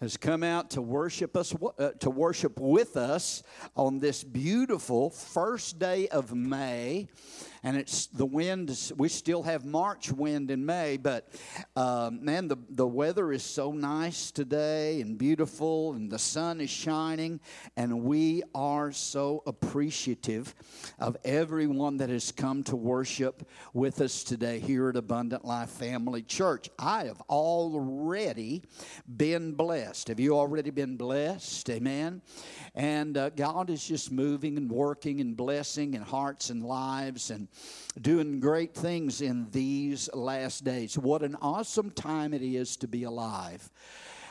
has come out to worship us uh, to worship with us on this beautiful first day of May and it's the wind we still have March wind in May but uh, man the, the weather is so nice today and beautiful and the sun is shining and we are so appreciative of everyone that has come to worship with us today here at Abundant Life Family Church I have already been blessed? Have you already been blessed? Amen. And uh, God is just moving and working and blessing in hearts and lives and doing great things in these last days. What an awesome time it is to be alive.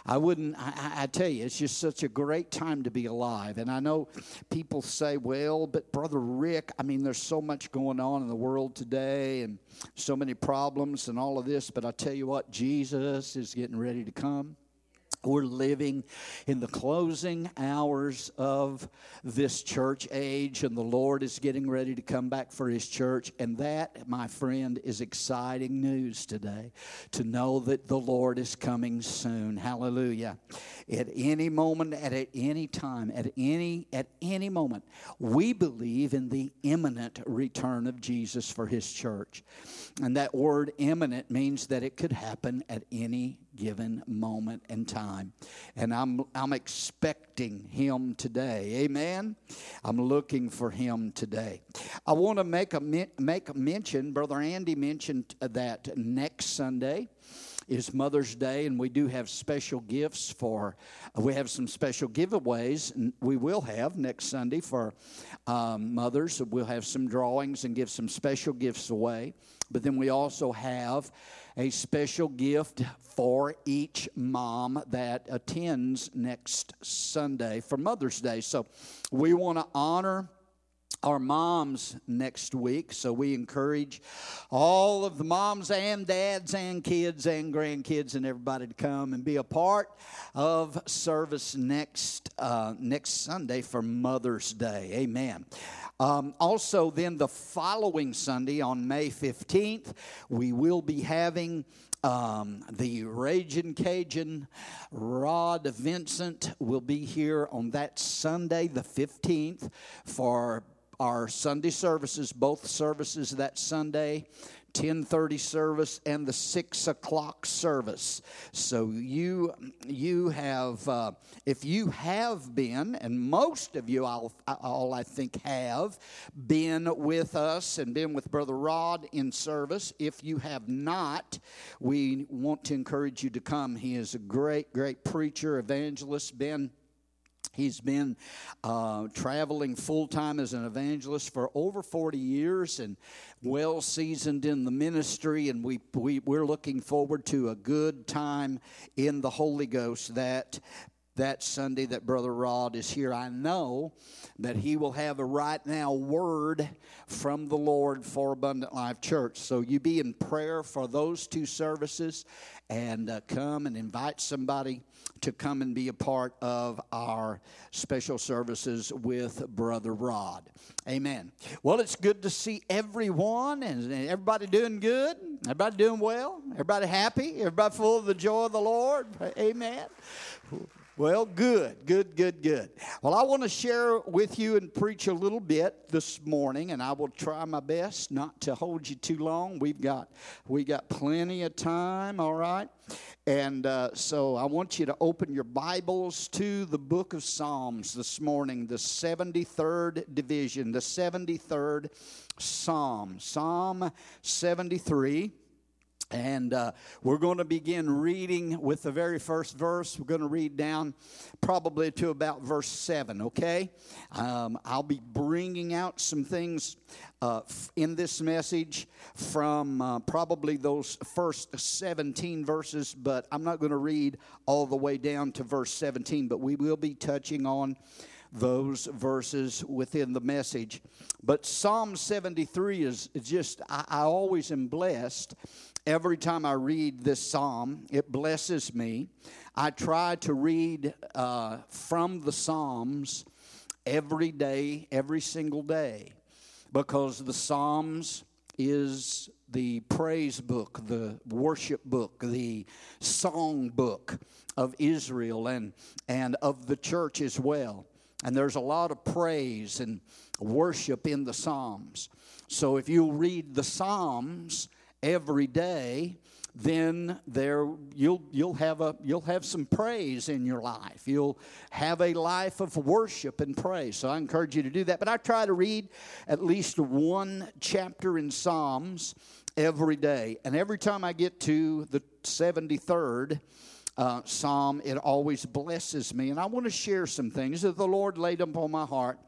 I wouldn't, I, I, tell you, it's just such a great time to be alive. And I know people say, well, but Brother Rick, I mean, there's so much going on in the world today and so many problems and all of this. But I tell you what, Jesus is getting ready to come. We're living in the closing hours of this church age, and the Lord is getting ready to come back for His church. And that, my friend, is exciting news today to know that the Lord is coming soon. Hallelujah. At any moment, at any time, at any, at any moment, we believe in the imminent return of Jesus for His church. And that word imminent means that it could happen at any given moment and time. And I'm, I'm expecting him today. Amen. I'm looking for him today. I want to make a, make a mention, Brother Andy mentioned that next Sunday is Mother's Day, and we do have special gifts for, we have some special giveaways, and we will have next Sunday for um, mothers. We'll have some drawings and give some special gifts away. But then we also have a special gift for each mom that attends next Sunday for Mother's Day. So we want to honor our moms next week. So we encourage all of the moms and dads and kids and grandkids and everybody to come and be a part of service next uh, next Sunday for Mother's Day. Amen. Um, also, then the following Sunday on May 15th, we will be having um, the Raging Cajun Rod Vincent will be here on that Sunday, the 15th, for our Sunday services, both services that Sunday. 10:30 service and the six o'clock service. So you you have uh, if you have been, and most of you all, all I think have been with us and been with Brother Rod in service. If you have not, we want to encourage you to come. He is a great great preacher, evangelist. Been He's been uh, traveling full time as an evangelist for over 40 years and well seasoned in the ministry. And we, we, we're looking forward to a good time in the Holy Ghost that that Sunday that Brother Rod is here. I know that he will have a right now word from the Lord for Abundant Life Church. So you be in prayer for those two services and uh, come and invite somebody to come and be a part of our special services with Brother Rod. Amen. Well, it's good to see everyone and everybody doing good. Everybody doing well. Everybody happy. Everybody full of the joy of the Lord. Amen. Well, good, good, good, good. Well, I want to share with you and preach a little bit this morning, and I will try my best not to hold you too long. We've got we got plenty of time, all right. And uh, so I want you to open your Bibles to the book of Psalms this morning, the 73rd division, the 73rd Psalm, Psalm 73. And uh, we're going to begin reading with the very first verse. We're going to read down probably to about verse 7, okay? Um, I'll be bringing out some things uh, in this message from uh, probably those first 17 verses, but I'm not going to read all the way down to verse 17, but we will be touching on those verses within the message. But Psalm 73 is just, I, I always am blessed every time I read this psalm. It blesses me. I try to read uh, from the Psalms every day, every single day, because the Psalms is the praise book, the worship book, the song book of Israel and, and of the church as well. And there's a lot of praise and worship in the Psalms. So if you read the Psalms every day, then there you'll you'll have a you'll have some praise in your life. You'll have a life of worship and praise. So I encourage you to do that. But I try to read at least one chapter in Psalms every day. And every time I get to the 73rd uh, Psalm, it always blesses me. And I want to share some things that the Lord laid upon my heart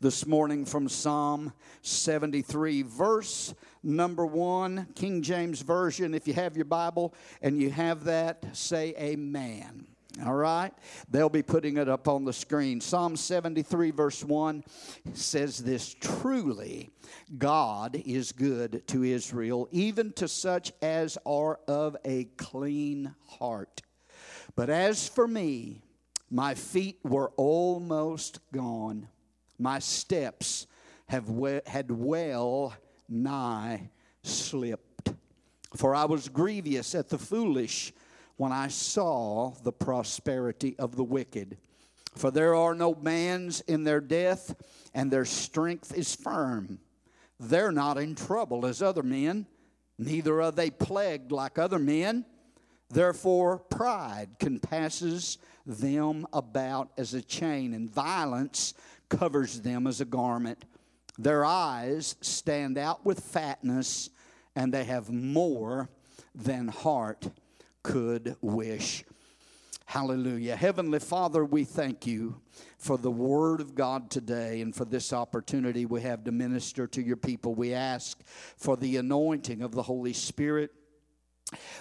this morning from Psalm 73, verse number one, King James Version. If you have your Bible and you have that, say amen. All right? They'll be putting it up on the screen. Psalm 73, verse 1 says this Truly, God is good to Israel, even to such as are of a clean heart. But as for me, my feet were almost gone my steps have we- had well nigh slipped. For I was grievous at the foolish when I saw the prosperity of the wicked. For there are no bands in their death, and their strength is firm. They're not in trouble as other men, neither are they plagued like other men. Therefore, pride compasses them about as a chain, and violence covers them as a garment. Their eyes stand out with fatness, and they have more than heart could wish. Hallelujah. Heavenly Father, we thank you for the Word of God today and for this opportunity we have to minister to your people. We ask for the anointing of the Holy Spirit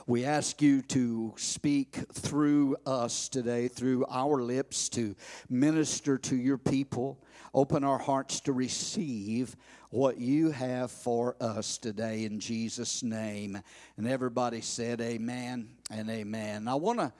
we ask you to speak through us today, through our lips, to minister to your people. Open our hearts to receive what you have for us today in Jesus' name. And everybody said, Amen and Amen. I want to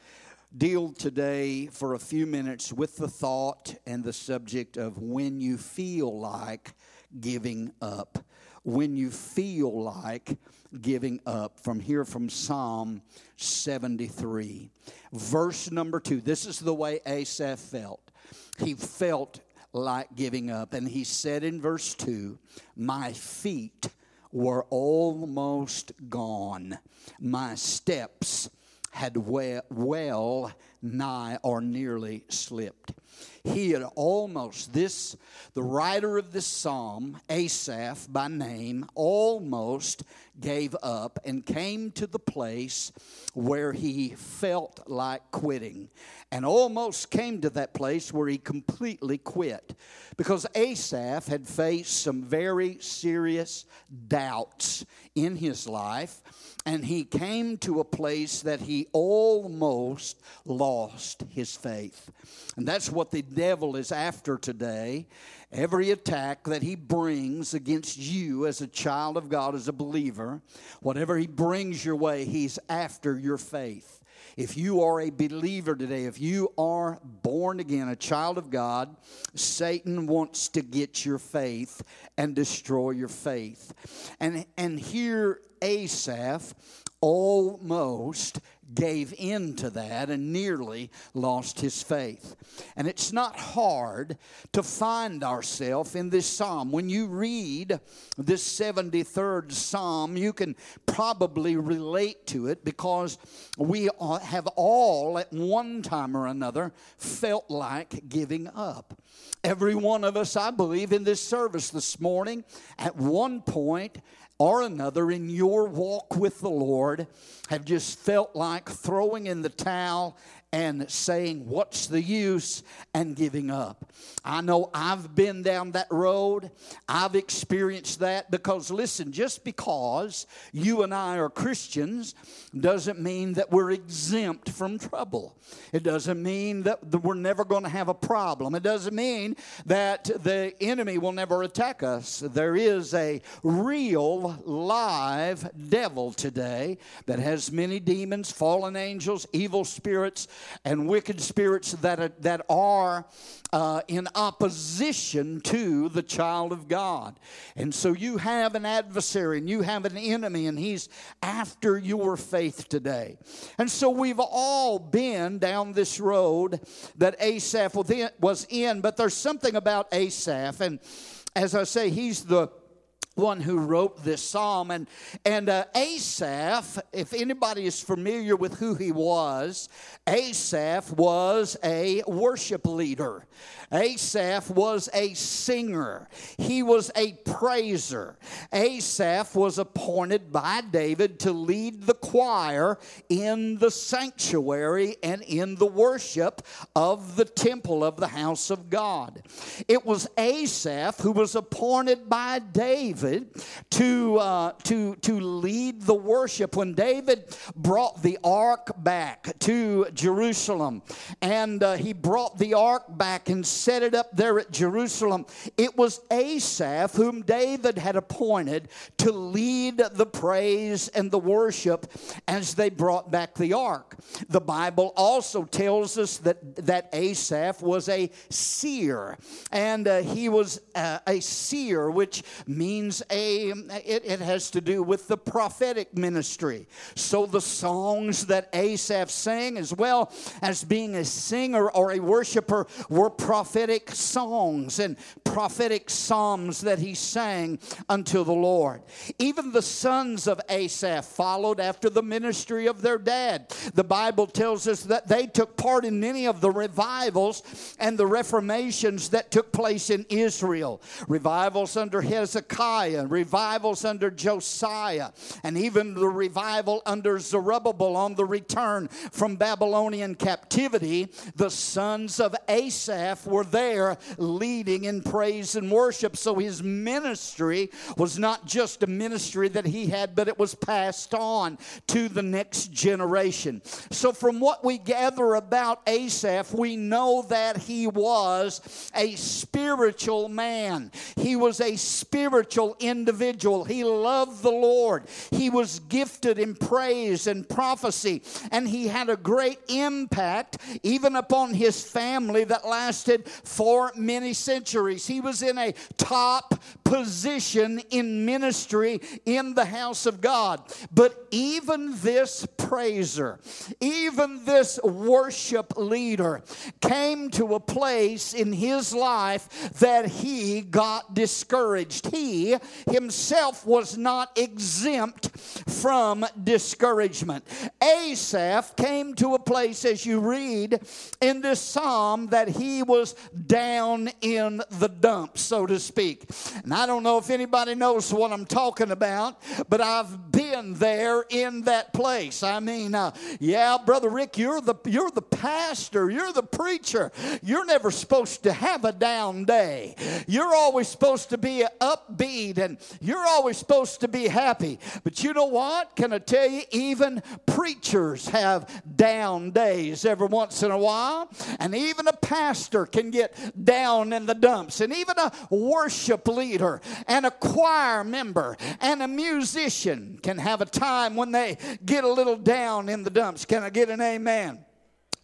deal today for a few minutes with the thought and the subject of when you feel like giving up. When you feel like giving up from here from Psalm 73. Verse number two. This is the way Asaph felt. He felt like giving up. And he said in verse 2 My feet were almost gone, my steps had well well nigh or nearly slipped he had almost, this, the writer of this psalm, Asaph by name, almost gave up and came to the place where he felt like quitting and almost came to that place where he completely quit because Asaph had faced some very serious doubts in his life and he came to a place that he almost lost his faith. And that's what the devil is after today. Every attack that he brings against you as a child of God, as a believer, whatever he brings your way, he's after your faith. If you are a believer today, if you are born again, a child of God, Satan wants to get your faith and destroy your faith. And, and here Asaph almost gave in to that and nearly lost his faith. And it's not hard to find ourselves in this psalm. When you read this 73rd psalm, you can probably relate to it because we have all at one time or another felt like giving up. Every one of us, I believe, in this service this morning, at one point or another in your walk with the Lord have just felt like throwing in the towel and saying, What's the use? and giving up. I know I've been down that road. I've experienced that because, listen, just because you and I are Christians doesn't mean that we're exempt from trouble. It doesn't mean that we're never going to have a problem. It doesn't mean that the enemy will never attack us. There is a real live devil today that has many demons, fallen angels, evil spirits, and wicked spirits that that are uh, in opposition to the child of God. And so you have an adversary and you have an enemy, and he's after your faith today. And so we've all been down this road that Asaph was in, but there's something about Asaph, and as I say, he's the one who wrote this psalm. And, and uh, Asaph, if anybody is familiar with who he was, Asaph was a worship leader. Asaph was a singer. He was a praiser. Asaph was appointed by David to lead the choir in the sanctuary and in the worship of the temple of the house of God. It was Asaph who was appointed by David to, uh, to, to lead the worship. When David brought the ark back to Jerusalem and uh, he brought the ark back and set it up there at Jerusalem, it was Asaph whom David had appointed to lead the praise and the worship as they brought back the ark. The Bible also tells us that, that Asaph was a seer, and uh, he was uh, a seer, which means a it, it has to do with the prophetic ministry. So the songs that Asaph sang, as well as being a singer or a worshiper, were prophetic songs and prophetic psalms that he sang unto the Lord. Even the sons of Asaph followed after the ministry of their dad. The Bible tells us that they took part in many of the revivals and the reformations that took place in Israel. Revivals under Hezekiah, revivals under Josiah, and even the revival under Zerubbabel on the return from Babylonian captivity. The sons of Asaph were there leading in praise and worship. So his ministry was not just a ministry that he had, but it was passed on to the next generation. So, from what we gather about Asaph, we know that he was a spiritual man, he was a spiritual individual. He loved the Lord, he was gifted in praise and prophecy, and he had a great impact even upon his family that lasted for many centuries. He was in a top position in ministry in the house of God. But even this praiser, even this worship leader came to a place in his life that he got discouraged. He himself was not exempt from discouragement. Asaph came to a place, as you read in this psalm, that he was down in the dumps, so to speak. And I don't know if anybody knows what I'm talking about, but I've been there in that place. I mean, uh, yeah, brother Rick, you're the you're the pastor, you're the preacher. You're never supposed to have a down day. You're always supposed to be upbeat and you're always supposed to be happy. But you know what? Can I tell you even preachers have down days every once in a while, and even a pastor can get down in the dumps, and even a worship leader and a choir member and a musician can have a time when they get a little down in the dumps. Can I get an amen?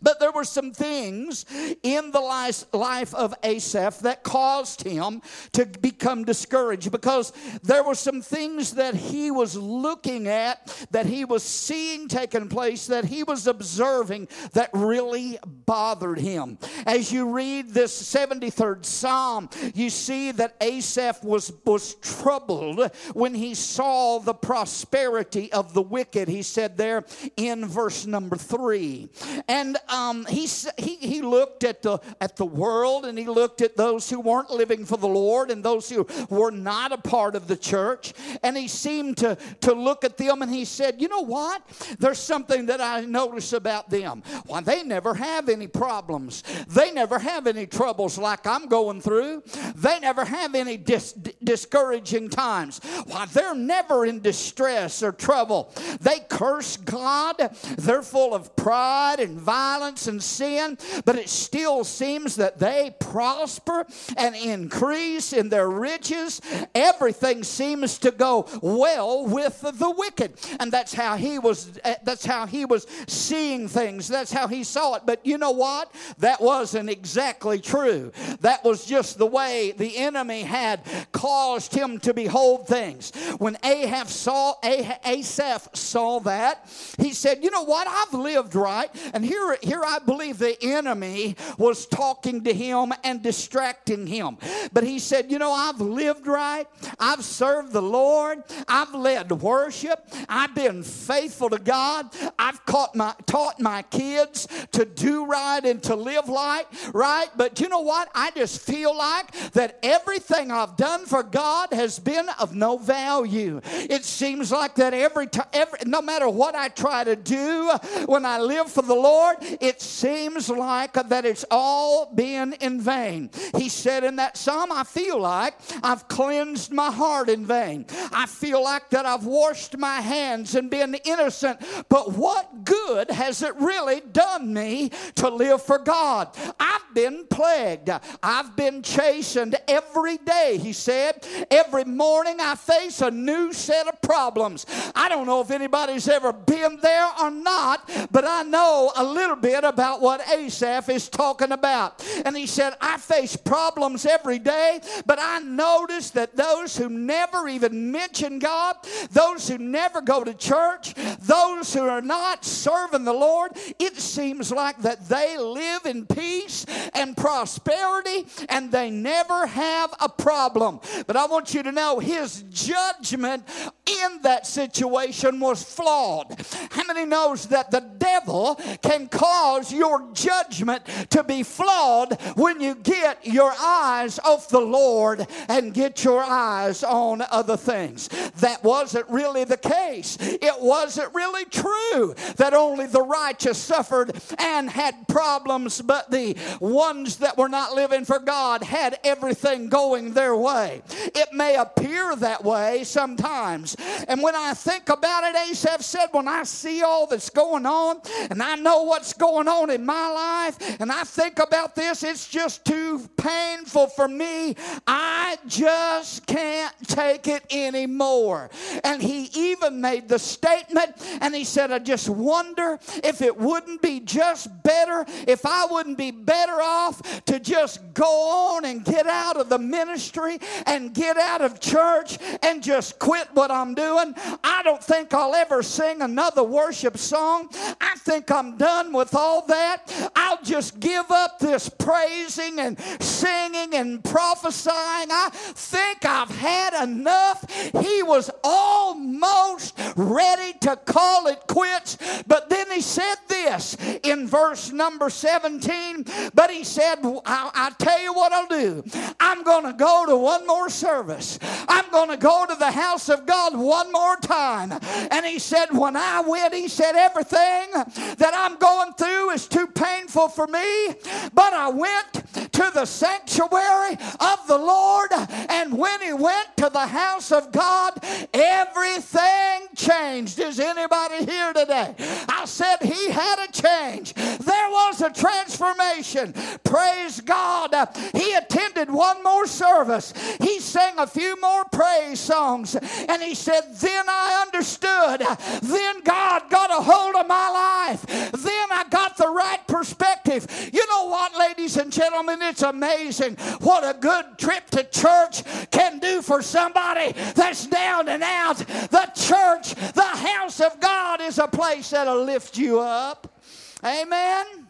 But there were some things in the life of Asaph that caused him to become discouraged because there were some things that he was looking at, that he was seeing taking place, that he was observing that really bothered him. As you read this 73rd Psalm, you see that Asaph was, was troubled when he saw the prosperity of the wicked. He said there in verse number three. And um, he, he, he looked at the, at the world and he looked at those who weren't living for the Lord and those who were not a part of the church. And he seemed to, to look at them and he said, You know what? There's something that I notice about them. Why, they never have any problems, they never have any troubles like I'm going through, they never have any dis- discouraging times. Why, they're never in distress or trouble. They curse God, they're full of pride and violence violence and sin, but it still seems that they prosper and increase in their riches. Everything seems to go well with the wicked. And that's how he was eh, that's how he was seeing things. That's how he saw it. But you know what? That wasn't exactly true. That was just the way the enemy had caused him to behold things. When Ahab saw Asaph saw that, he said, "You know what? I've lived right." And here here I believe the enemy was talking to him and distracting him. But he said, "You know, I've lived right. I've served the Lord. I've led worship. I've been faithful to God. I've my, taught my kids to do right and to live right, right? But you know what? I just feel like that everything I've done for God has been of no value. It seems like that every time, every, no matter what I try to do when I live for the Lord, it seems like that it's all been in vain. He said in that psalm, I feel like I've cleansed my heart in vain. I feel like that I've washed my hands and been innocent. But what good has it really done me to live for God? I've been plagued. I've been chastened every day, he said. Every morning I face a new set of problems. I don't know if anybody's ever been there or not, but I know a little bit about what Asaph is talking about. And he said, I face problems every day, but I notice that those who never even mention God, those who never go to church, those who are not serving the Lord, it seems like that they live in peace and prosperity and they never have a problem. But I want you to know his judgment in that situation was flawed. How many knows that the devil can cause your judgment to be flawed when you get your eyes off the Lord and get your eyes on other things? That wasn't really the case. It wasn't really true that only the righteous suffered and had problems, but the ones that were not living for God had everything going their way. It may appear that way sometimes. And when I think about it, Asaph said, when I see all that's going on and I know what's going on in my life and I think about this, it's just too painful for me. I just can't take it anymore. And he even made the statement and he said, I just wonder if it wouldn't be just better, if I wouldn't be better off to just go on and get out of the ministry and get out of church and just quit what I'm doing. I don't think I'll ever sing another worship song. I think I'm done with all that. I'll just give up this praising and singing and prophesying. I think I've had enough. He was almost ready to call it quits, but then he said this in verse number 17. But he said, I, I tell you what I'll do. I'm going to go to one more service. I'm going to go to the house of God one more time. And he said, When I went, he said, Everything that I'm going through is too painful for me. But I went to the sanctuary of the Lord. And when he went to the house of God, everything changed. Is anybody here today? I said he had a change. There was a transformation. Praise God. He attended one more service. He sang a few more praise songs. And he said, Then I understood. Then God got a hold of my life. Then I got the right perspective. You know what, ladies and gentlemen? It's amazing what a good trip to church can do for somebody that's down and out. The church, the house of God, is a place that'll lift you up. Amen.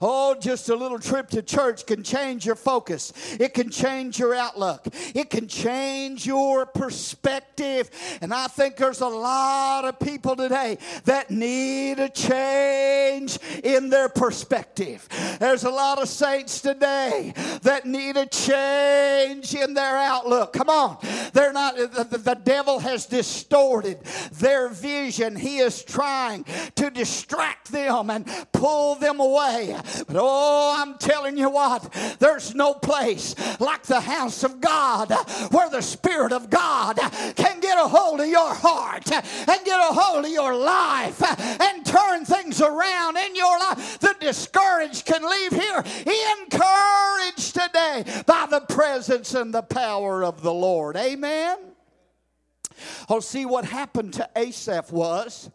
Oh, just a little trip to church can change your focus. It can change your outlook. It can change your perspective. And I think there's a lot of people today that need a change in their perspective. There's a lot of saints today that need a change in their outlook. Come on. They're not, the, the devil has distorted their vision. He is trying to distract them and pull them away But oh, I'm telling you what, there's no place like the house of God where the Spirit of God can get a hold of your heart and get a hold of your life and turn things around in your life. The discouraged can leave here encouraged today by the presence and the power of the Lord. Amen. Oh, see what happened to Asaph was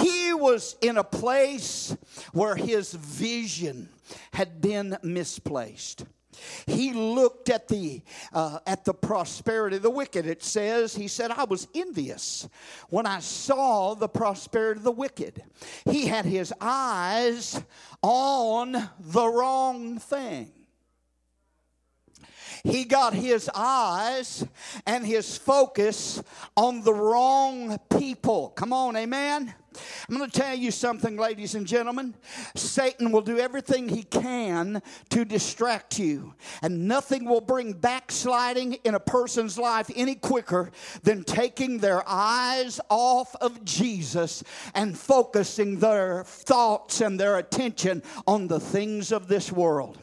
he was in a place where his vision had been misplaced. He looked at the uh, at the prosperity of the wicked. It says he said, "I was envious when I saw the prosperity of the wicked." He had his eyes on the wrong thing. He got his eyes and his focus on the wrong people. Come on, amen. I'm going to tell you something, ladies and gentlemen. Satan will do everything he can to distract you, and nothing will bring backsliding in a person's life any quicker than taking their eyes off of Jesus and focusing their thoughts and their attention on the things of this world.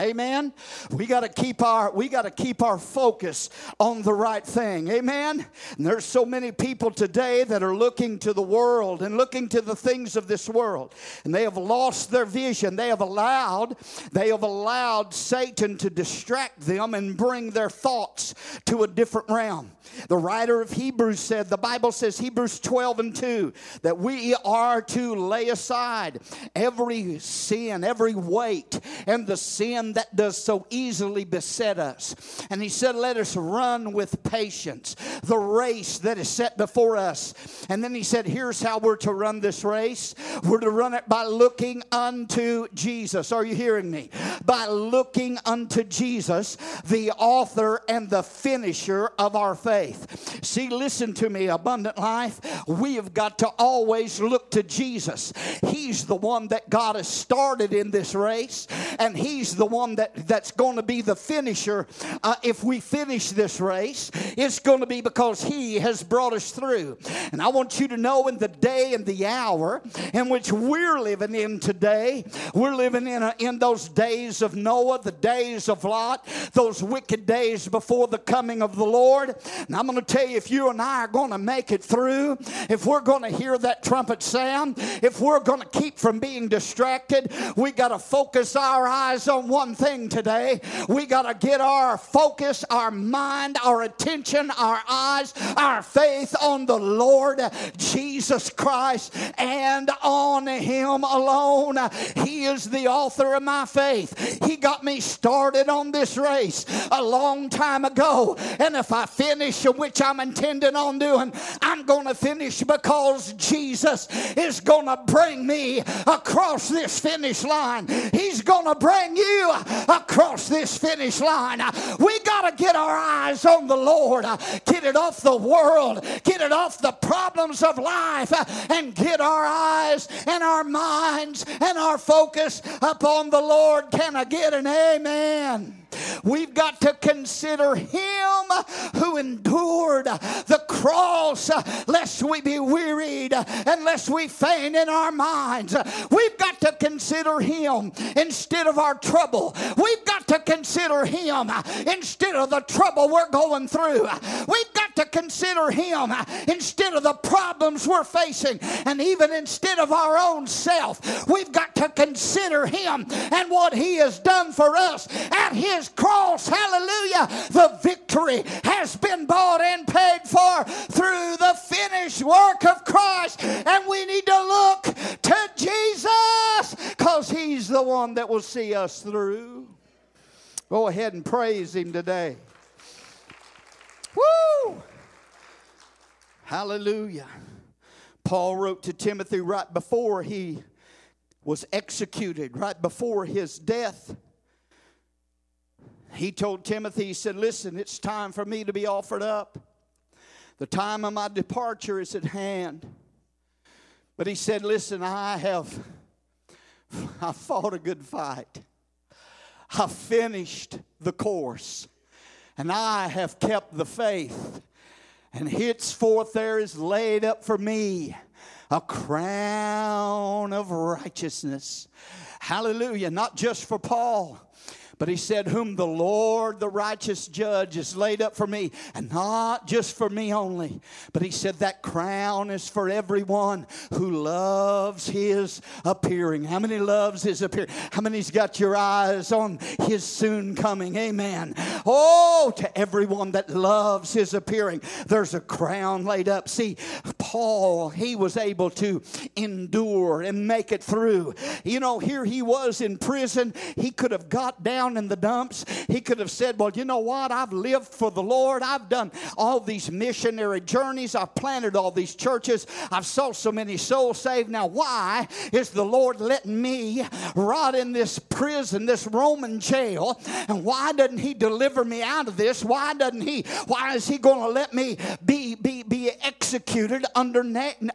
Amen. We got to keep our we got to keep our focus on the right thing. Amen. And there's so many people today that are looking to the world and looking to the things of this world. And they have lost their vision. They have allowed they have allowed Satan to distract them and bring their thoughts to a different realm. The writer of Hebrews said, the Bible says, Hebrews 12 and 2, that we are to lay aside every sin, every weight, and the sin that does so easily beset us. And he said, Let us run with patience the race that is set before us. And then he said, Here's how we're to run this race we're to run it by looking unto Jesus. Are you hearing me? By looking unto Jesus, the author and the finisher of our faith. See, listen to me, abundant life. We have got to always look to Jesus. He's the one that God has started in this race, and He's the one that, that's going to be the finisher. Uh, if we finish this race, it's going to be because He has brought us through. And I want you to know in the day and the hour in which we're living in today, we're living in, a, in those days of Noah, the days of Lot, those wicked days before the coming of the Lord. And I'm going to tell you, if you and I are going to make it through, if we're going to hear that trumpet sound, if we're going to keep from being distracted, we got to focus our eyes on one thing today. We got to get our focus, our mind, our attention, our eyes, our faith on the Lord Jesus Christ and on Him alone. He is the author of my faith. He got me started on this race a long time ago. And if I finish which I'm intending on doing. I'm going to finish because Jesus is going to bring me across this finish line. He's going to bring you Uh, across this finish line. Uh, we got to get our eyes on the Lord, uh, get it off the world, get it off the problems of life, and get our eyes and our minds and our focus upon the Lord. Can I get an amen? We've got to consider him who endured the cross lest we be wearied and lest we faint in our minds. We've got to consider him instead of our trouble. We've got to consider him instead of the trouble we're going through. We've got to consider him instead of the problems we're facing and even instead of our own self. We've got to consider him and what he has done for us at his his cross. Hallelujah. The victory has been bought and paid for through the finished work of Christ. And we need to look to Jesus because he's the one that will see us through. Go ahead and praise him today. Woo! Hallelujah. Paul wrote to Timothy right before he was executed, right before his death. He told Timothy, he said, Listen, it's time for me to be offered up. The time of my departure is at hand. But he said, Listen, I have I fought a good fight. I finished the course. And I have kept the faith. And henceforth there is laid up for me a crown of righteousness. Hallelujah. Not just for Paul but he said, Whom the Lord, the righteous judge, has laid up for me, and not just for me only, but he said, That crown is for everyone who loves his appearing. How many loves his appearing? How many's got your eyes on his soon coming? Amen. Oh, to everyone that loves his appearing, there's a crown laid up. See, Paul, he was able to endure and make it through. You know, here he was in prison. He could have got down down in the dumps. He could have said, Well, you know what? I've lived for the Lord. I've done all these missionary journeys. I've planted all these churches. I've saw so many souls saved. Now, why is the Lord letting me rot in this prison, this Roman jail? And why doesn't He deliver me out of this? Why doesn't He? Why is He going to let me be, be, be executed under,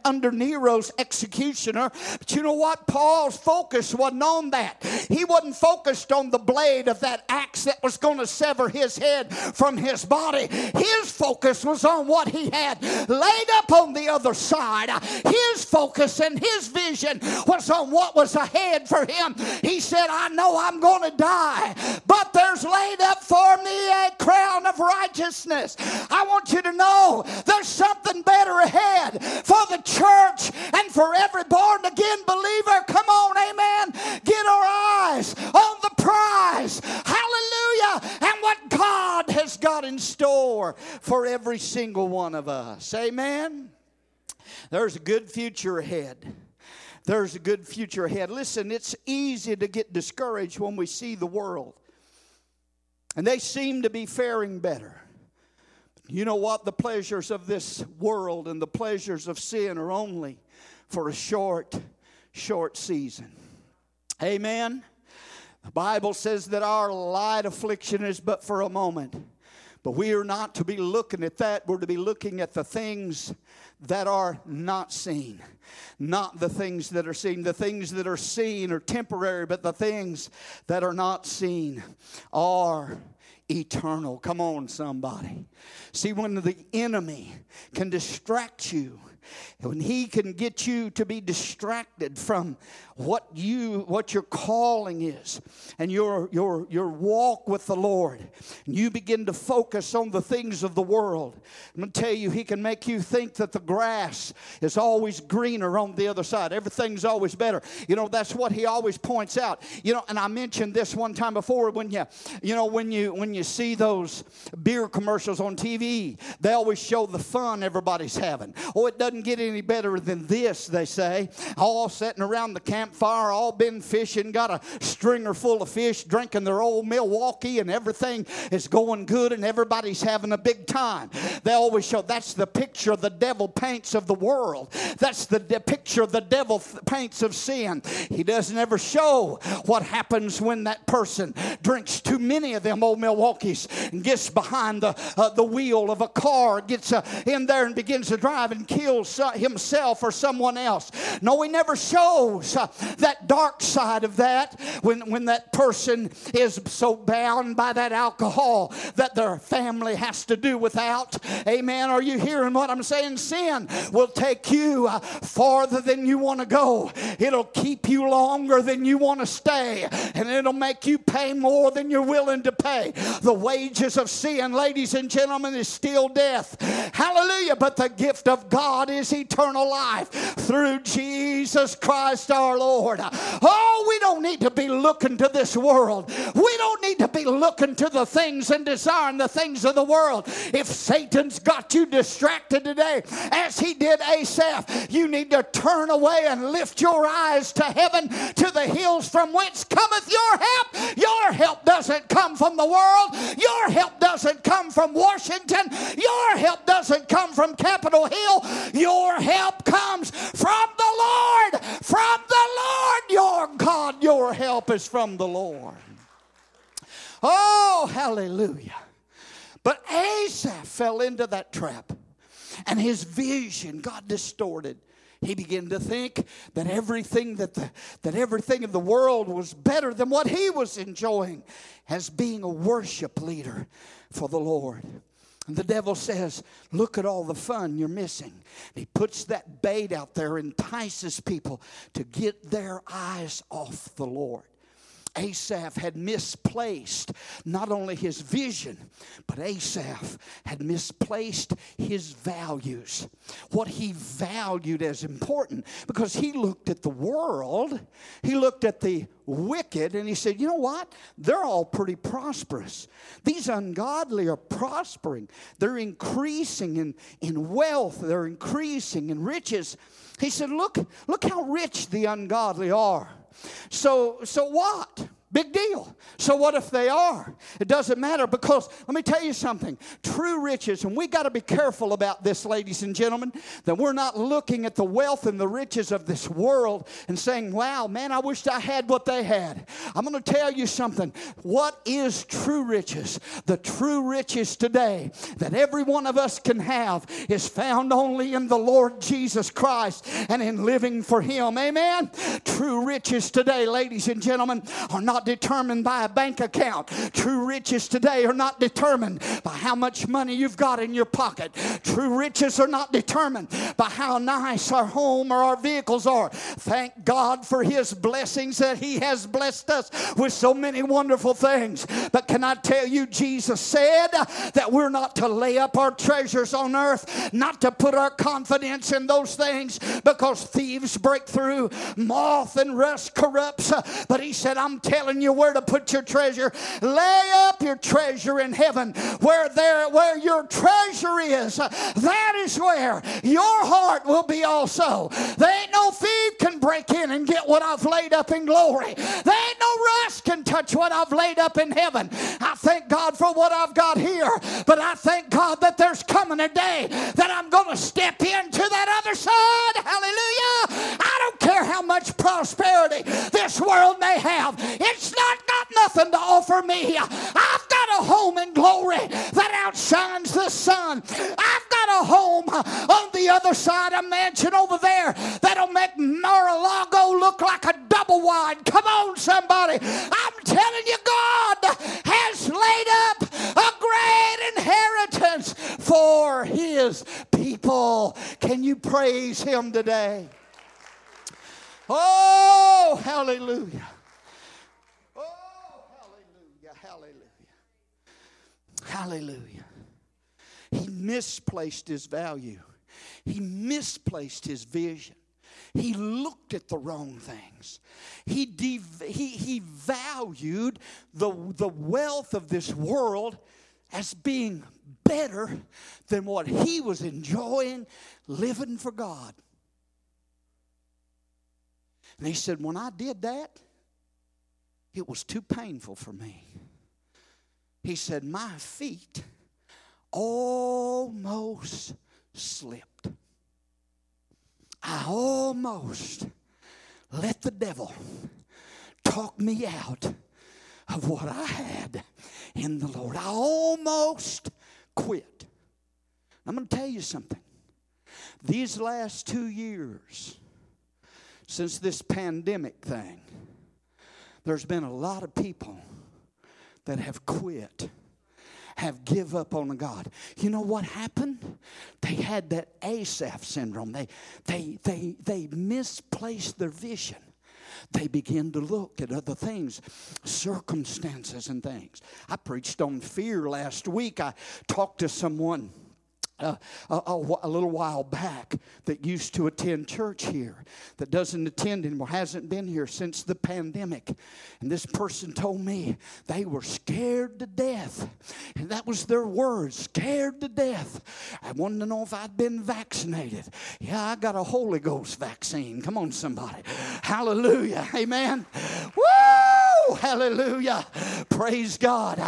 under Nero's executioner? But you know what? Paul's focus wasn't on that. He wasn't focused on the blade of that axe that was going to sever his head from his body. His focus was on what he had laid up on the other side. His focus and his vision was on what was ahead for him. He said, I know I'm going to die, but there's laid up for me a crown of righteousness. I want you to know there's something better ahead for the church and for every born again believer. Come on, amen. Get our eyes on the prize Hallelujah. And what God has got in store for every single one of us. Amen. There's a good future ahead. There's a good future ahead. Listen, it's easy to get discouraged when we see the world. And they seem to be faring better. You know what? The pleasures of this world and the pleasures of sin are only for a short, short season. Amen. The Bible says that our light affliction is but for a moment. But we are not to be looking at that. We're to be looking at the things that are not seen, not the things that are seen. The things that are seen are temporary, but the things that are not seen are eternal. Come on, somebody. See, when the enemy can distract you, when he can get you to be distracted from what you what your calling is and your your your walk with the Lord. And you begin to focus on the things of the world. I'm going to tell you he can make you think that the grass is always greener on the other side. Everything's always better. You know that's what he always points out. You know and I mentioned this one time before when you you know when you when you see those beer commercials on TV, they always show the fun everybody's having. Oh it doesn't get any better than this they say. All sitting around the campfire, all been fishing, got a stringer full of fish, drinking their old Milwaukee, and everything is going good, and everybody's having a big time. They always show that's the picture the devil paints of the world. That's the de- picture the devil paints of sin. He doesn't ever show what happens when that person drinks too many of them old Milwaukees and gets behind the, uh, the wheel of a car, gets uh, in there and begins to drive and kills uh, himself or someone else. No, he never shows uh, that dark side of that when, when that person is so bound by that alcohol that their family has to do without. Amen. Are you hearing what I'm saying? Sin will take you uh, farther than you want to go, it'll keep you longer than you want to stay, and it'll make you pay more than you're willing to pay. The wages of sin, ladies and gentlemen, is still death. Hallelujah. But the gift of God is eternal life through Jesus Christ our. Lord. Oh, we don't need to be looking to this world. We don't need to be looking to the things and desiring the things of the world. If Satan's got you distracted today, as he did Asaph, you need to turn away and lift your eyes to heaven, to the hills from whence cometh your help. Your help doesn't come from the world. Your help doesn't come from Washington. Your help doesn't come from Capitol Hill. Your help comes from the Lord, from the Lord your God. Your help is from the Lord. Oh, hallelujah. But Asaph fell into that trap, and his vision got distorted. He began to think that everything that the, that everything in the world was better than what he was enjoying as being a worship leader for the Lord. And the devil says, Look at all the fun you're missing. And he puts that bait out there, entices people to get their eyes off the Lord. Asaph had misplaced not only his vision, but Asaph had misplaced his values. What he valued as important, because he looked at the world, he looked at the wicked, and he said, You know what? They're all pretty prosperous. These ungodly are prospering, they're increasing in, in wealth, they're increasing in riches. He said, Look, look how rich the ungodly are. So, so what? Big deal. So, what if they are? It doesn't matter because let me tell you something true riches, and we got to be careful about this, ladies and gentlemen, that we're not looking at the wealth and the riches of this world and saying, wow, man, I wish I had what they had. I'm going to tell you something. What is true riches? The true riches today that every one of us can have is found only in the Lord Jesus Christ and in living for Him. Amen? True riches today, ladies and gentlemen, are not determined by bank account. True riches today are not determined by how much money you've got in your pocket. True riches are not determined by how nice our home or our vehicles are. Thank God for His blessings that He has blessed us with so many wonderful things. But can I tell you, Jesus said that we're not to lay up our treasures on earth, not to put our confidence in those things because thieves break through, moth and rust corrupts. But He said, I'm telling you where to put your treasure. Lay up your treasure in heaven, where there, where your treasure is. That is where your heart will be also. There ain't no thief can break in and get what I've laid up in glory. There ain't no rust can touch what I've laid up in heaven. I thank God for what I've got here, but I thank God that there's coming a day that I'm going to step into that other side. Hallelujah. I don't care how much prosperity this world may have. It's not nothing to offer me. I've got a home in glory that outshines the sun. I've got a home on the other side, a mansion over there that'll make Mar-a-Lago look like a double wide. Come on, somebody. I'm telling you, God has laid up a great inheritance for his people. Can you praise him today? Oh, hallelujah. Hallelujah. He misplaced his value, he misplaced his vision. He looked at the wrong things. He, dev- he, he valued the, the wealth of this world as being better than what he was enjoying living for God. And he said, When I did that, it was too painful for me. He said, My feet almost slipped. I almost let the devil talk me out of what I had in the Lord. I almost quit. I'm going to tell you something. These last two years, since this pandemic thing, there's been a lot of people that have quit have give up on God. You know what happened? They had that Asaph syndrome. They they they they misplaced their vision. They begin to look at other things, circumstances and things. I preached on fear last week. I talked to someone uh, a, a, little while back that used to attend church here, that doesn't attend anymore, hasn't been here since the pandemic. And this person told me they were scared to death. And that was their words scared to death. I wanted to know if I'd been vaccinated. Yeah, I got a Holy Ghost vaccine. Come on, somebody. Hallelujah. Amen. Woo! Oh, hallelujah. Praise God.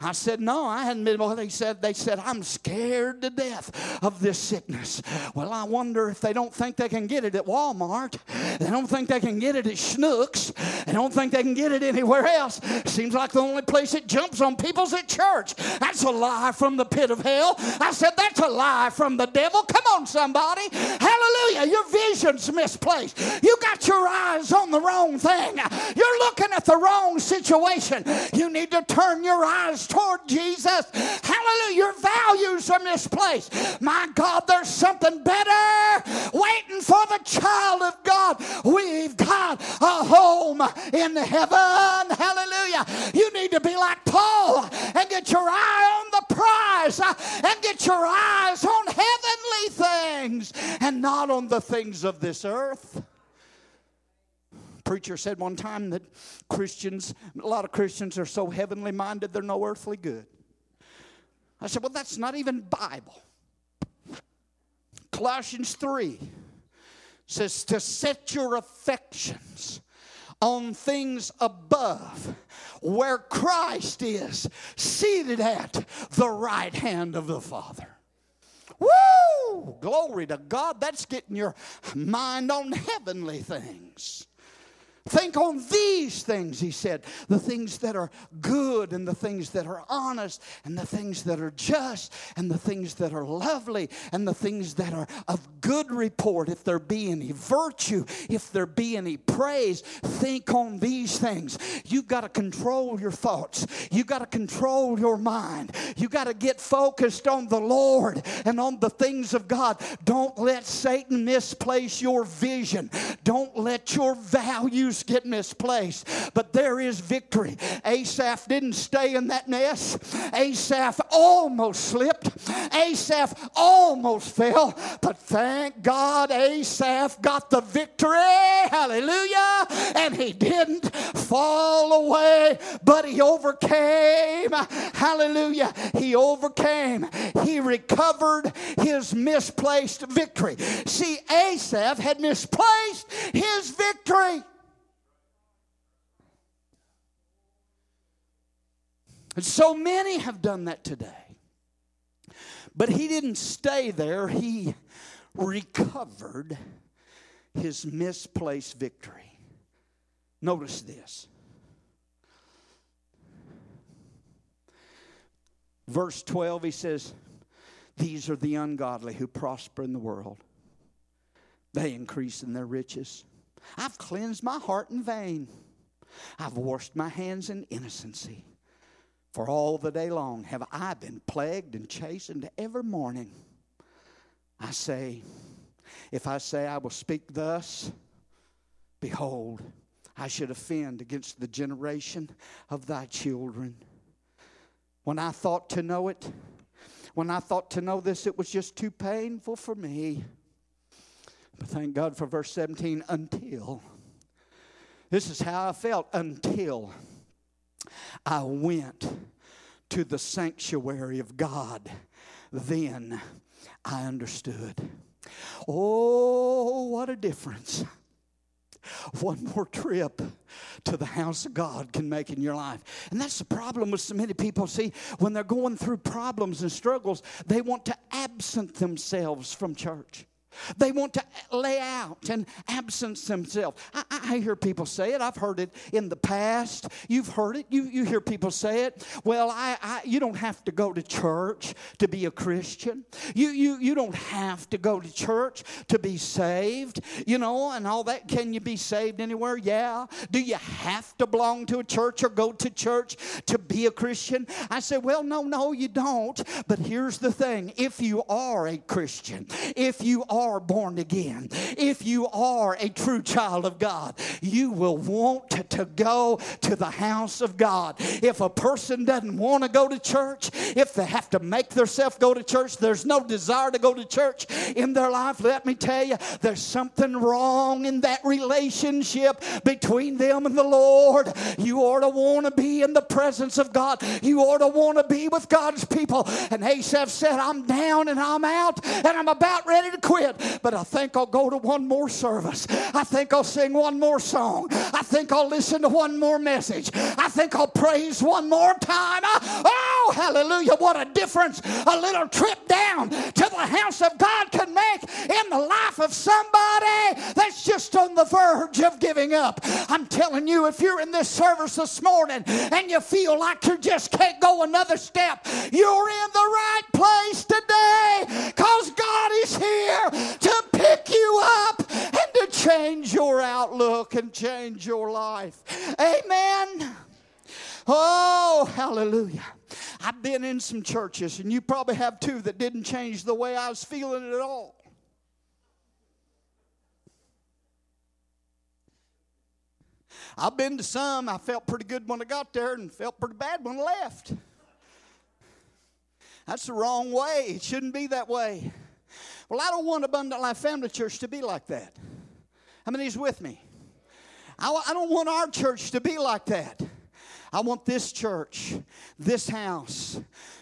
I, said, No, I hadn't been. Well, they said, they said, I'm scared to death of this sickness. Well, I wonder if they don't think they can get it at Walmart. They don't think they can get it at Schnucks. They don't think they can get it anywhere else. Seems like the only place it jumps on people's at church. That's a lie from the pit of hell. I said, that's a lie from the devil. Come on, somebody. Hallelujah. Your vision's misplaced. You got your eyes on the wrong thing. You're looking at the wrong situation. You need to turn your eyes toward Jesus. Hallelujah. Your values are misplaced. My God, there's something better waiting for the child of God. We've got a home in heaven. Hallelujah. You need to be like Paul and get your eye on the prize uh, and get your eyes on heavenly things and not on the things of this earth preacher said one time that Christians, a lot of Christians are so heavenly minded they're no earthly good. I said, well, that's not even Bible. Colossians 3 says to set your affections on things above where Christ is seated at the right hand of the Father. Woo! Glory to God. That's getting your mind on heavenly things. Think on these things, he said the things that are good, and the things that are honest, and the things that are just, and the things that are lovely, and the things that are of good report. If there be any virtue, if there be any praise, think on these things. You've got to control your thoughts, you've got to control your mind, you've got to get focused on the Lord and on the things of God. Don't let Satan misplace your vision, don't let your values get misplaced, but there is victory. Asaph didn't stay in that mess. Asaph almost slipped. Asaph almost fell, but thank God Asaph got the victory. Hallelujah. And he didn't fall away, but he overcame. Hallelujah. He overcame. He recovered his misplaced victory. See, Asaph had misplaced his victory. And so many have done that today. But he didn't stay there, he recovered his misplaced victory. Notice this. Verse 12, he says, These are the ungodly who prosper in the world. They increase in their riches. I've cleansed my heart in vain. I've washed my hands in innocency. For all the day long have I been plagued and chastened every morning. I say, if I say I will speak thus, behold, I should offend against the generation of thy children. When I thought to know it, when I thought to know this, it was just too painful for me. But thank God for verse 17 until. This is how I felt until I went to the sanctuary of God. Then I understood. Oh, what a difference. One more trip to the house of God can make in your life. And that's the problem with so many people. See, when they're going through problems and struggles, they want to absent themselves from church. They want to lay out and absence themselves. I, I, hear people say it. I've heard it in the past. You've heard it. You, you hear people say it. Well, I, I, you don't have to go to church to be a Christian. You, you, you don't have to go to church to be saved, you know, and all that. Can you be saved anywhere? Yeah. Do you have to belong to a church or go to church to be a Christian? I say, well, no, no, you don't. But here's the thing if you are a Christian, if you are are born again, if you are a true child of God, you will want to go to the house of God. If a person doesn't want to go to church, if they have to make themselves go to church, there's no desire to go to church in their life, let me tell you, there's something wrong in that relationship between them and the Lord. You ought to want to be in the presence of God. You ought to want to be with God's people. And Asaph said, I'm down and I'm out and I'm about ready to quit but I think I'll go to one more service. I think I'll sing one more song. I think I'll listen to one more message. I think I'll praise one more time. Oh, hallelujah. What a difference a little trip down to the house of God can make in the life of somebody that's just on the verge of giving up. I'm telling you, if you're in this service this morning and you feel like you just can't go another step, you're in the right place today because God is here to pick you up and to change your outlook and change your life. Amen. Oh, hallelujah. I've been in some churches, and you probably have too, that didn't change the way I was feeling at all. I've been to some, I felt pretty good when I got there and felt pretty bad when I left. That's the wrong way. It shouldn't be that way. Well, I don't want Abundant Life Family Church to be like that. How many's with me? I, I don't want our church to be like that. I want this church, this house,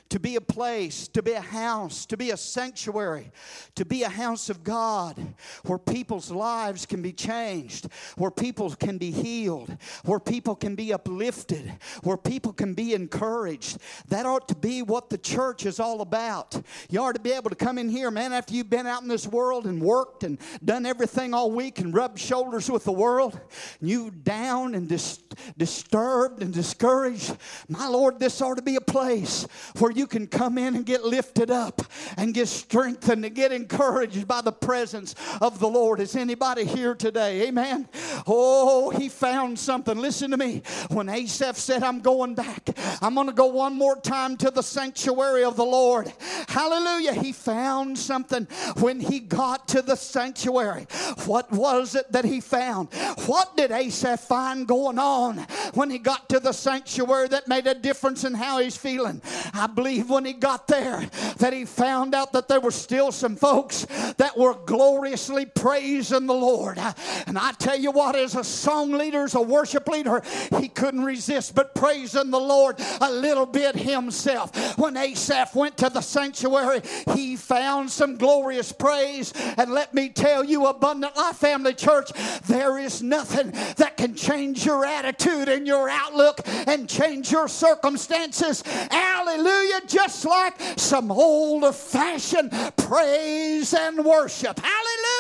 to be a place, to be a house, to be a sanctuary, to be a house of God where people's lives can be changed, where people can be healed, where people can be uplifted, where people can be encouraged. That ought to be what the church is all about. You ought to be able to come in here, man, after you've been out in this world and worked and done everything all week and rubbed shoulders with the world, and you down and dis- disturbed and discouraged. My Lord, this ought to be a place where you can come in and get lifted up and get strengthened and get encouraged by the presence of the Lord. Is anybody here today? Amen. Oh, he found something. Listen to me. When Asaph said, I'm going back, I'm going to go one more time to the sanctuary of the Lord. Hallelujah. He found something when he got to the sanctuary. What was it that he found? What did Asaph find going on when he got to the sanctuary that made a difference in how he's feeling? I believe when he got there that he found out that there were still some folks that were gloriously praising the Lord. And I tell you what, as a song leader, as a worship leader, he couldn't resist but praising the Lord a little bit himself. When Asaph went to the sanctuary, he found some glorious praise. And let me tell you, Abundant Life Family Church, there is nothing that can change your attitude and your outlook and change your circumstances. Hallelujah just like some old fashioned praise and worship. Hallelujah.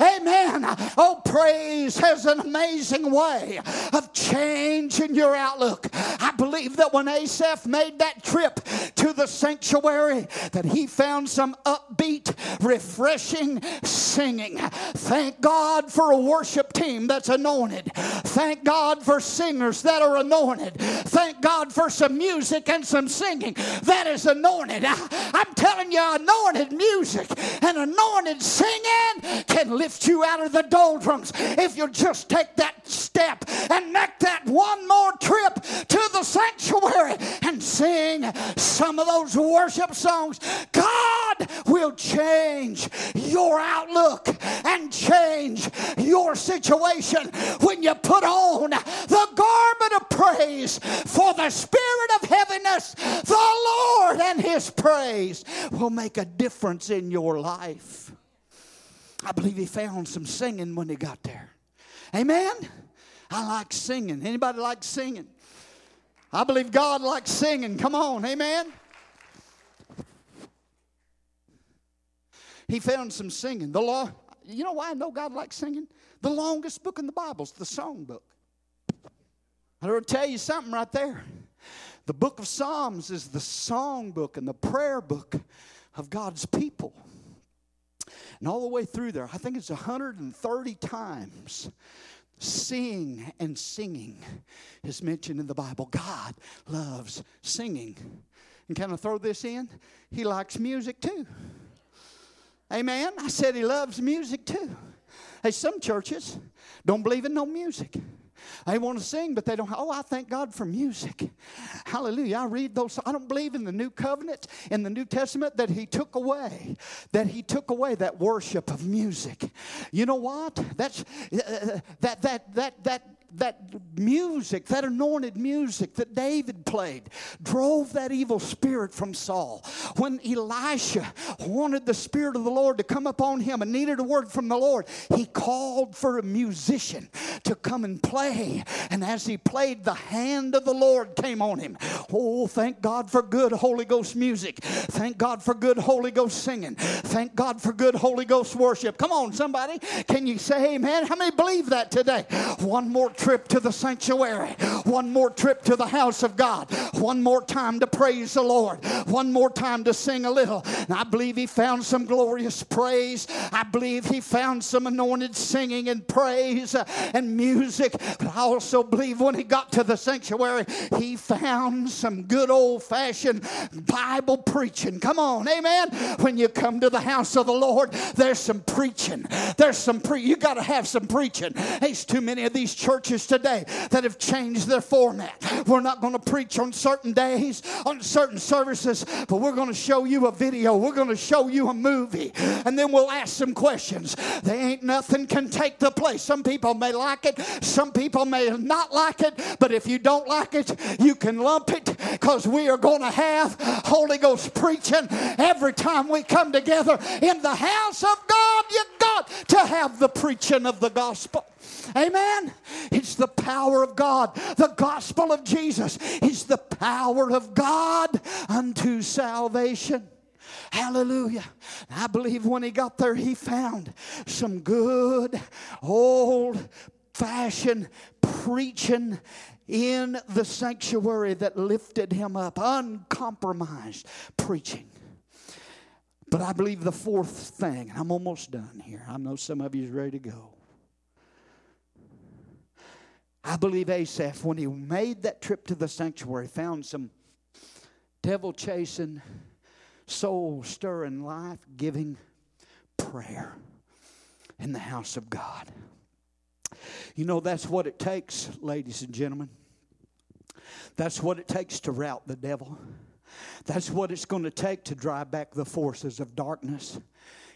Amen. Oh, praise has an amazing way of changing your outlook. I believe that when Asaph made that trip to the sanctuary, that he found some upbeat, refreshing singing. Thank God for a worship team that's anointed. Thank God for singers that are anointed. Thank God for some music and some singing that is anointed. I, am telling you, anointed music and anointed singing can lift you out of the doldrums if you just take that step and make that one more trip to the sanctuary and sing some of those worship songs. God will change your outlook and change your situation when you put on the garment of praise for the spirit of heaviness. The Lord and His praise will make a difference in your life. I believe he found some singing when he got there. Amen. I like singing. Anybody like singing? I believe God likes singing. Come on, amen. He found some singing. The law, you know why I know God likes singing? The longest book in the Bible is the song book. I'll tell you something right there. The book of Psalms is the song book and the prayer book of God's people. And all the way through there, I think it's 130 times sing and singing is mentioned in the Bible. God loves singing. And can I throw this in? He likes music too. Amen. I said he loves music too. Hey, some churches don't believe in no music. They want to sing, but they don't. Oh, I thank God for music. Hallelujah. I read those. I don't believe in the new covenant, in the New Testament, that He took away, that He took away that worship of music. You know what? That's uh, that that that that that music, that anointed music that David played, drove that evil spirit from Saul. When Elisha wanted the Spirit of the Lord to come upon him and needed a word from the Lord, he called for a musician to come and play. And as he played, the hand of the Lord came on him. Oh, thank God for good Holy Ghost music. Thank God for good Holy Ghost singing. Thank God for good Holy Ghost worship. Come on, somebody. Can you say amen? How many believe that today? One more trip to the sanctuary, one more trip to the house of God, one more time to praise the Lord, one more time to sing a little. And I believe he found some glorious praise. I believe he found some anointed singing and praise uh, and music. But I also believe when he got to the sanctuary, he found some good old fashioned Bible preaching. Come on, amen. When you come to the house of the Lord, there's some preaching. There's some pre you got to have some preaching. There's too many of these churches today that have changed their format. We're not going to preach on certain days, on certain services, but we're going to show you a video. We're going to show you a movie, and then we'll ask some questions. They ain't nothing can take the place. Some people may like it, some people may not like it, but if you don't like it, you can lump it because we are going to have Holy Ghost preaching every time we come together in the house of God. You got to have the preaching of the gospel. Amen. It's the power of God. The gospel of Jesus is the power of God unto salvation. Hallelujah. I believe when he got there, he found some good old fashioned preaching in the sanctuary that lifted him up, uncompromised preaching. But I believe the fourth thing, and I'm almost done here. I know some of you is ready to go. I believe Asaph, when he made that trip to the sanctuary, found some devil chasing, soul stirring, life giving prayer in the house of God. You know, that's what it takes, ladies and gentlemen. That's what it takes to rout the devil. That's what it's going to take to drive back the forces of darkness.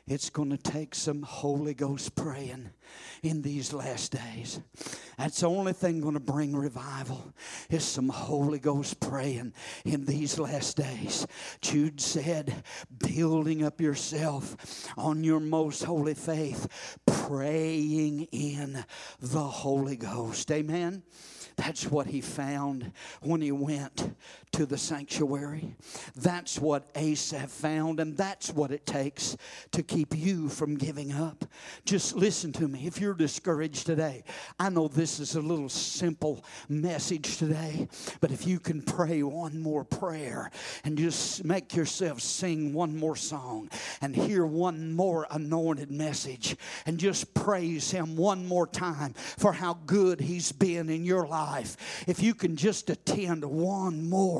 It's going to take some Holy Ghost praying in these last days. That's the only thing going to bring revival is some Holy Ghost praying in these last days. Jude said, building up yourself on your most holy faith, praying in the Holy Ghost. Amen. That's what he found when he went to the sanctuary. That's what Asaph found, and that's what it takes to keep you from giving up. Just listen to me. If you're discouraged today, I know this is a little simple message today, but if you can pray one more prayer and just make yourself sing one more song and hear one more anointed message and just praise Him one more time for how good He's been in your life, if you can just attend one more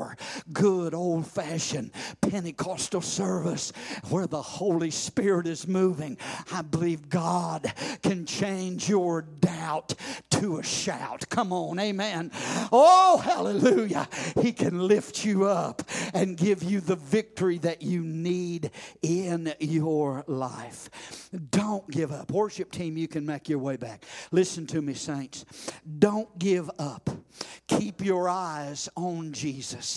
good old fashioned Pentecostal service where the Holy Spirit is moving, I believe God can change your doubt to a shout. Come on, amen. Oh, hallelujah. He can lift you up and give you the victory that you need in your life. Don't give up. Worship team, you can make your way back. Listen to me, saints. Don't give up. Keep your eyes on Jesus.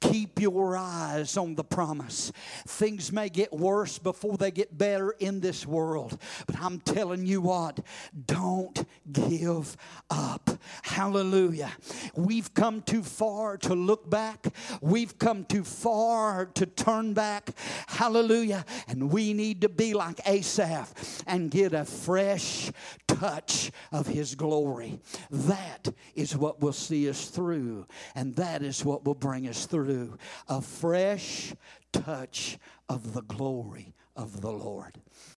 Keep your eyes on the promise. Things may get worse before they get better in this world, but I'm telling you what, don't give up. Hallelujah. We've come too far to look back, we've come too far to turn back. Hallelujah. And we need to be like Asaph and get a fresh touch of his glory. That is what will see us through, and that is what will bring us through a fresh touch of the glory of the Lord.